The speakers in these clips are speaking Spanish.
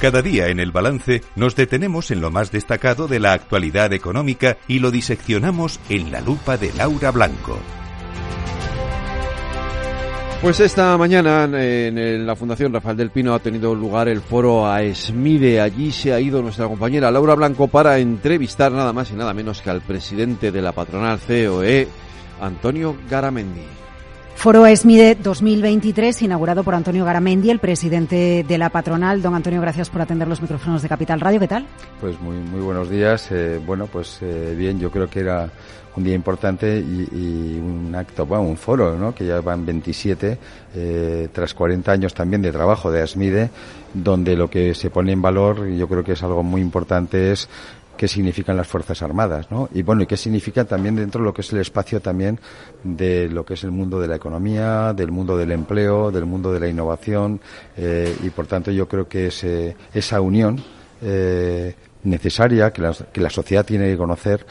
Cada día en el balance nos detenemos en lo más destacado de la actualidad económica y lo diseccionamos en la lupa de Laura Blanco. Pues esta mañana en la Fundación Rafael del Pino ha tenido lugar el foro a Esmide. Allí se ha ido nuestra compañera Laura Blanco para entrevistar nada más y nada menos que al presidente de la patronal COE, Antonio Garamendi. Foro ESMIDE 2023, inaugurado por Antonio Garamendi, el presidente de la patronal. Don Antonio, gracias por atender los micrófonos de Capital Radio. ¿Qué tal? Pues muy, muy buenos días. Eh, bueno, pues eh, bien, yo creo que era un día importante y, un acto, bueno, un foro, ¿no? Que ya van 27, eh, tras 40 años también de trabajo de ASMIDE, donde lo que se pone en valor, y yo creo que es algo muy importante, es qué significan las Fuerzas Armadas, ¿no? Y bueno, y qué significa también dentro de lo que es el espacio también de lo que es el mundo de la economía, del mundo del empleo, del mundo de la innovación, eh, y por tanto yo creo que ese, esa unión eh, necesaria que la sociedad tiene que conocer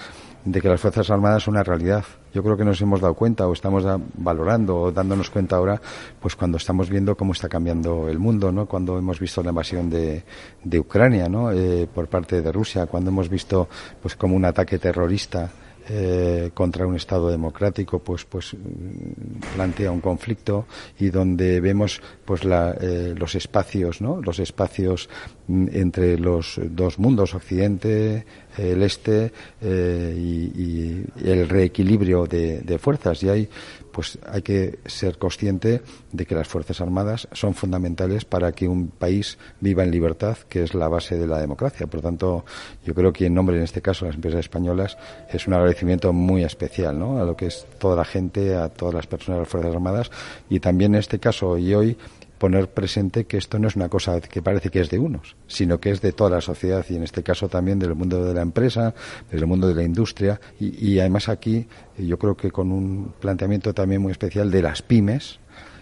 de que las Fuerzas Armadas son una realidad. Yo creo que nos hemos dado cuenta o estamos valorando o dándonos cuenta ahora, pues cuando estamos viendo cómo está cambiando el mundo, ¿no? Cuando hemos visto la invasión de, de Ucrania, ¿no? Eh, por parte de Rusia, cuando hemos visto, pues como un ataque terrorista eh, contra un Estado democrático, pues, pues mm, plantea un conflicto y donde vemos pues la, eh, los espacios, ¿no? Los espacios mm, entre los dos mundos, Occidente, el Este eh, y, el reequilibrio de, de fuerzas. Y hay pues hay que ser consciente de que las Fuerzas Armadas son fundamentales para que un país viva en libertad, que es la base de la democracia. Por tanto, yo creo que en nombre, en este caso, de las empresas españolas, es un agradecimiento muy especial ¿no? a lo que es toda la gente, a todas las personas de las Fuerzas Armadas y también en este caso y hoy poner presente que esto no es una cosa que parece que es de unos, sino que es de toda la sociedad y en este caso también del mundo de la empresa, del mundo de la industria y, además aquí yo creo que con un planteamiento también muy especial de las pymes,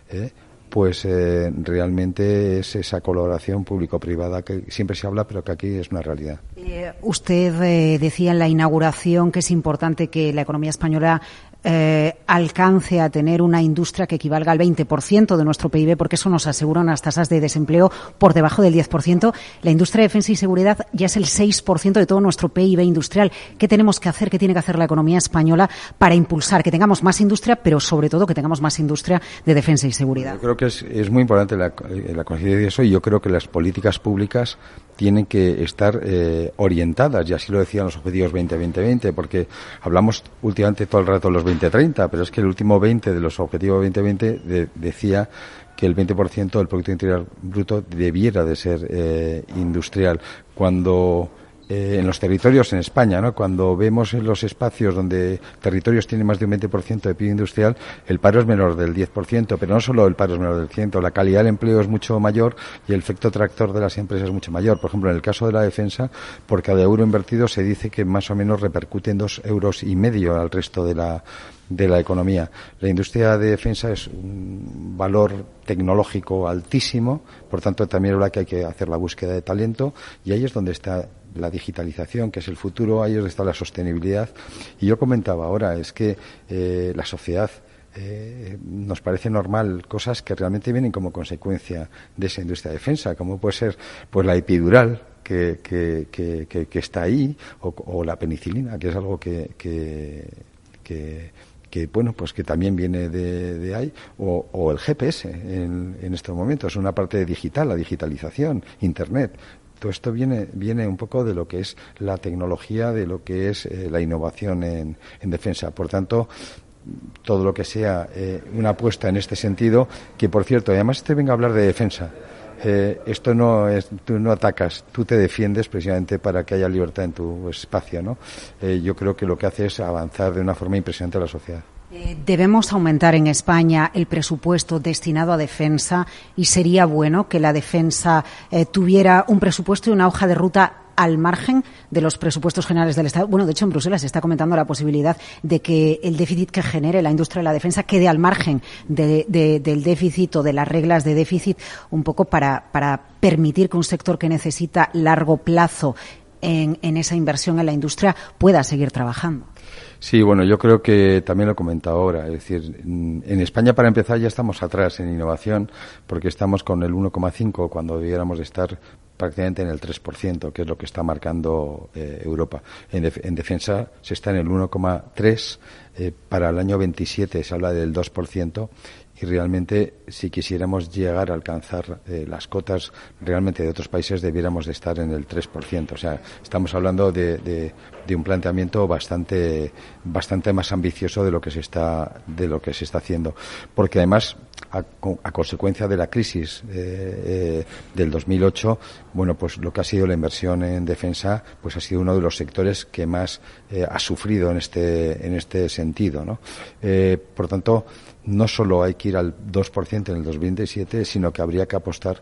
¿eh? pues eh, realmente es esa colaboración público-privada que siempre se habla, pero que aquí es una realidad. Eh, usted decía en la inauguración que es importante que la economía española eh, alcance a tener una industria que equivalga al 20% de nuestro PIB, porque eso nos asegura unas tasas de desempleo por debajo del 10%. La industria de defensa y seguridad ya es el 6% de todo nuestro PIB industrial. ¿Qué tenemos que hacer, qué tiene que hacer la economía española para impulsar que tengamos más industria, pero sobre todo que tengamos más industria de defensa y seguridad? Yo creo que es, muy importante la, la conciencia de eso y yo creo que las políticas públicas tienen que estar eh, orientadas, y así lo decían los objetivos 20-20-20, porque hablamos últimamente todo el rato de los 20-30, pero es que el último 20 de los objetivos 2020 decía que el 20% del Producto Interior Bruto debiera de ser eh, industrial. Cuando eh, en los territorios en España, ¿no? Cuando vemos en los espacios donde territorios tienen más de un 20% de PIB industrial, el paro es menor del 10%, pero no solo el paro es menor del 100%, la calidad del empleo es mucho mayor y el efecto tractor de las empresas es mucho mayor. Por ejemplo, en el caso de la defensa, por cada euro invertido se dice que más o menos repercute en dos euros y medio al resto de la de la economía. La industria de defensa es un valor tecnológico altísimo, por tanto también es verdad que hay que hacer la búsqueda de talento y ahí es donde está la digitalización, que es el futuro, ahí es donde está la sostenibilidad. Y yo comentaba ahora, es que eh, la sociedad eh, nos parece normal cosas que realmente vienen como consecuencia de esa industria de defensa, como puede ser pues la epidural, que, que, que, está ahí, o, la penicilina, que es algo que, que, bueno, pues que también viene de, ahí, o, el GPS en, estos momentos, una parte digital, la digitalización, Internet. Todo esto viene, viene un poco de lo que es la tecnología, de lo que es eh, la innovación en, defensa. Por tanto, todo lo que sea eh, una apuesta en este sentido, que por cierto, además te venga a hablar de defensa. Eh, esto no es, tú no atacas, tú te defiendes precisamente para que haya libertad en tu espacio, ¿no? yo creo que lo que hace es avanzar de una forma impresionante a la sociedad. Eh, debemos aumentar en España el presupuesto destinado a defensa y sería bueno que la defensa eh, tuviera un presupuesto y una hoja de ruta al margen de los presupuestos generales del Estado. Bueno, de hecho, en Bruselas se está comentando la posibilidad de que el déficit que genere la industria de la defensa quede al margen del déficit o de las reglas de déficit, un poco para, permitir que un sector que necesita largo plazo en, en esa inversión en la industria pueda seguir trabajando. Sí, bueno, yo creo que también lo he comentado ahora. Es decir, en España, para empezar, ya estamos atrás en innovación porque estamos con el 1,5 cuando debiéramos de estar prácticamente en el 3%, que es lo que está marcando eh, Europa. En, en, defensa se está en el 1,3%, eh, para el año 27 se habla del 2%, y realmente si quisiéramos llegar a alcanzar eh, las cotas realmente de otros países debiéramos de estar en el 3%. O sea, estamos hablando de, de, de, un planteamiento bastante bastante más ambicioso de lo que se está de lo que se está haciendo, porque además a, a consecuencia de la crisis eh, eh, del 2008, bueno, pues lo que ha sido la inversión en defensa, pues ha sido uno de los sectores que más eh, ha sufrido en este en este sentido, ¿no? Eh, por tanto, no solo hay que ir al 2% en el 2027, sino que habría que apostar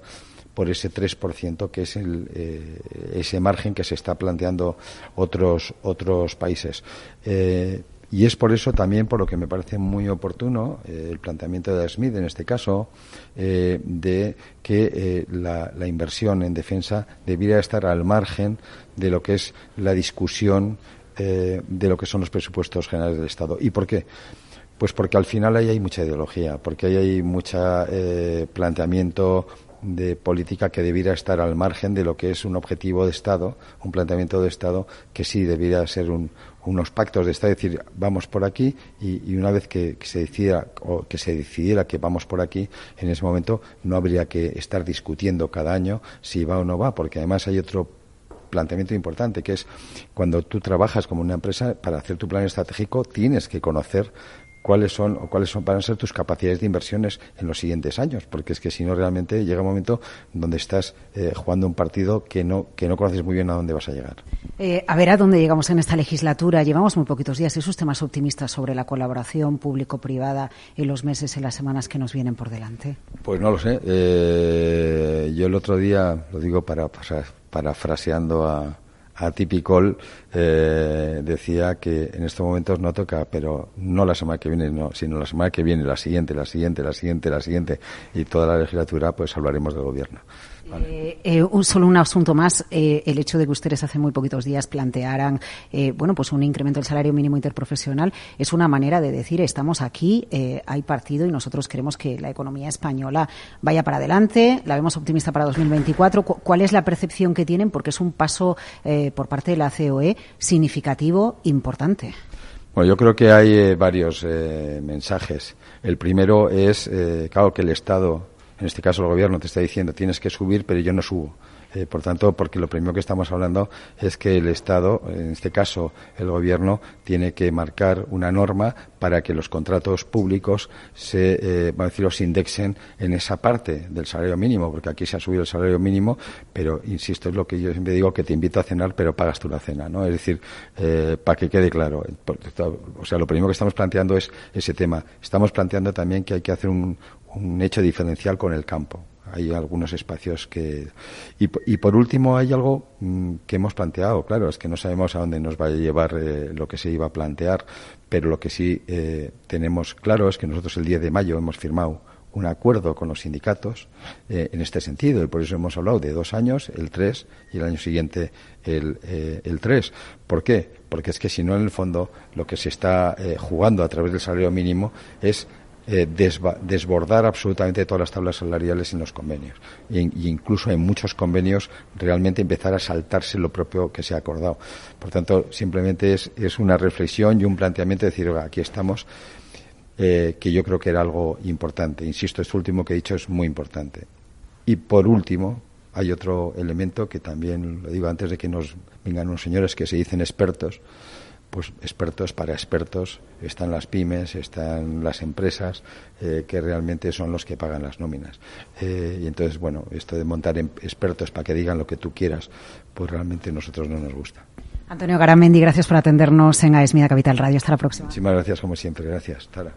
por ese 3% que es el, eh, ese margen que se está planteando otros otros países. Eh, y es por eso también por lo que me parece muy oportuno eh, el planteamiento de Smith en este caso de que la, la, inversión en defensa debiera estar al margen de lo que es la discusión de lo que son los presupuestos generales del Estado. ¿Y por qué? Pues porque al final ahí hay mucha ideología, porque ahí hay mucho planteamiento de política que debiera estar al margen de lo que es un objetivo de Estado, un planteamiento de Estado que sí debiera ser un, unos pactos de Estado, es decir, vamos por aquí y, una vez que, que, se decida o que se decidiera que vamos por aquí, en ese momento no habría que estar discutiendo cada año si va o no va, porque además hay otro planteamiento importante, que es cuando tú trabajas como una empresa, para hacer tu plan estratégico tienes que conocer cuáles son o cuáles son van a ser tus capacidades de inversiones en los siguientes años, porque es que si no realmente llega un momento donde estás eh, jugando un partido que no que no conoces muy bien a dónde vas a llegar. Eh, a ver a dónde llegamos en esta legislatura. Llevamos muy poquitos días. ¿Es usted más optimista sobre la colaboración público-privada en los meses y las semanas que nos vienen por delante? Pues no lo sé. Eh, yo el otro día lo digo para parafraseando a a Tipicol eh, decía que en estos momentos no toca, pero no la semana que viene, no, sino la semana que viene, la siguiente, la siguiente, la siguiente, la siguiente, y toda la legislatura, pues hablaremos del gobierno. Vale. Eh, eh, un, solo un asunto más, eh, el hecho de que ustedes hace muy poquitos días plantearan, eh, bueno, pues un incremento del salario mínimo interprofesional es una manera de decir estamos aquí, hay partido y nosotros queremos que la economía española vaya para adelante, la vemos optimista para 2024. ¿Cu ¿Cuál es la percepción que tienen? Porque es un paso eh, por parte de la COE significativo, importante. Bueno, yo creo que hay varios eh, mensajes. El primero es, claro, que el Estado en este caso el gobierno te está diciendo tienes que subir, pero yo no subo. Eh, por tanto, porque lo primero que estamos hablando es que el Estado, en este caso el Gobierno, tiene que marcar una norma para que los contratos públicos se, eh, vamos a decir, se indexen en esa parte del salario mínimo, porque aquí se ha subido el salario mínimo, pero insisto, es lo que yo siempre digo, que te invito a cenar, pero pagas tú la cena, ¿no? Es decir, eh, para que quede claro. O sea, lo primero que estamos planteando es ese tema. Estamos planteando también que hay que hacer un, un hecho diferencial con el campo hay algunos espacios que y, y por último hay algo mmm, que hemos planteado claro es que no sabemos a dónde nos va a llevar eh, lo que se iba a plantear pero lo que sí eh, tenemos claro es que nosotros el 10 de mayo hemos firmado un acuerdo con los sindicatos eh, en este sentido y por eso hemos hablado de dos años, el 3 y el año siguiente el, eh, el 3. ¿Por qué? Porque es que si no en el fondo lo que se está eh, jugando a través del salario mínimo es eh, desbordar absolutamente todas las tablas salariales en los convenios. E, y incluso en muchos convenios realmente empezar a saltarse lo propio que se ha acordado. Por tanto, simplemente es, es una reflexión y un planteamiento de decir, aquí estamos, eh, que yo creo que era algo importante. Insisto, esto último que he dicho es muy importante. Y por último, hay otro elemento que también lo digo antes de que nos vengan unos señores que se dicen expertos pues expertos para expertos están las pymes, están las empresas eh, que realmente son los que pagan las nóminas. Eh, y entonces, bueno, esto de montar expertos para que digan lo que tú quieras, pues realmente a nosotros no nos gusta. Antonio Garamendi, gracias por atendernos en AESMIDA Capital Radio. Hasta la próxima. Muchísimas gracias, como siempre. Gracias. Tara.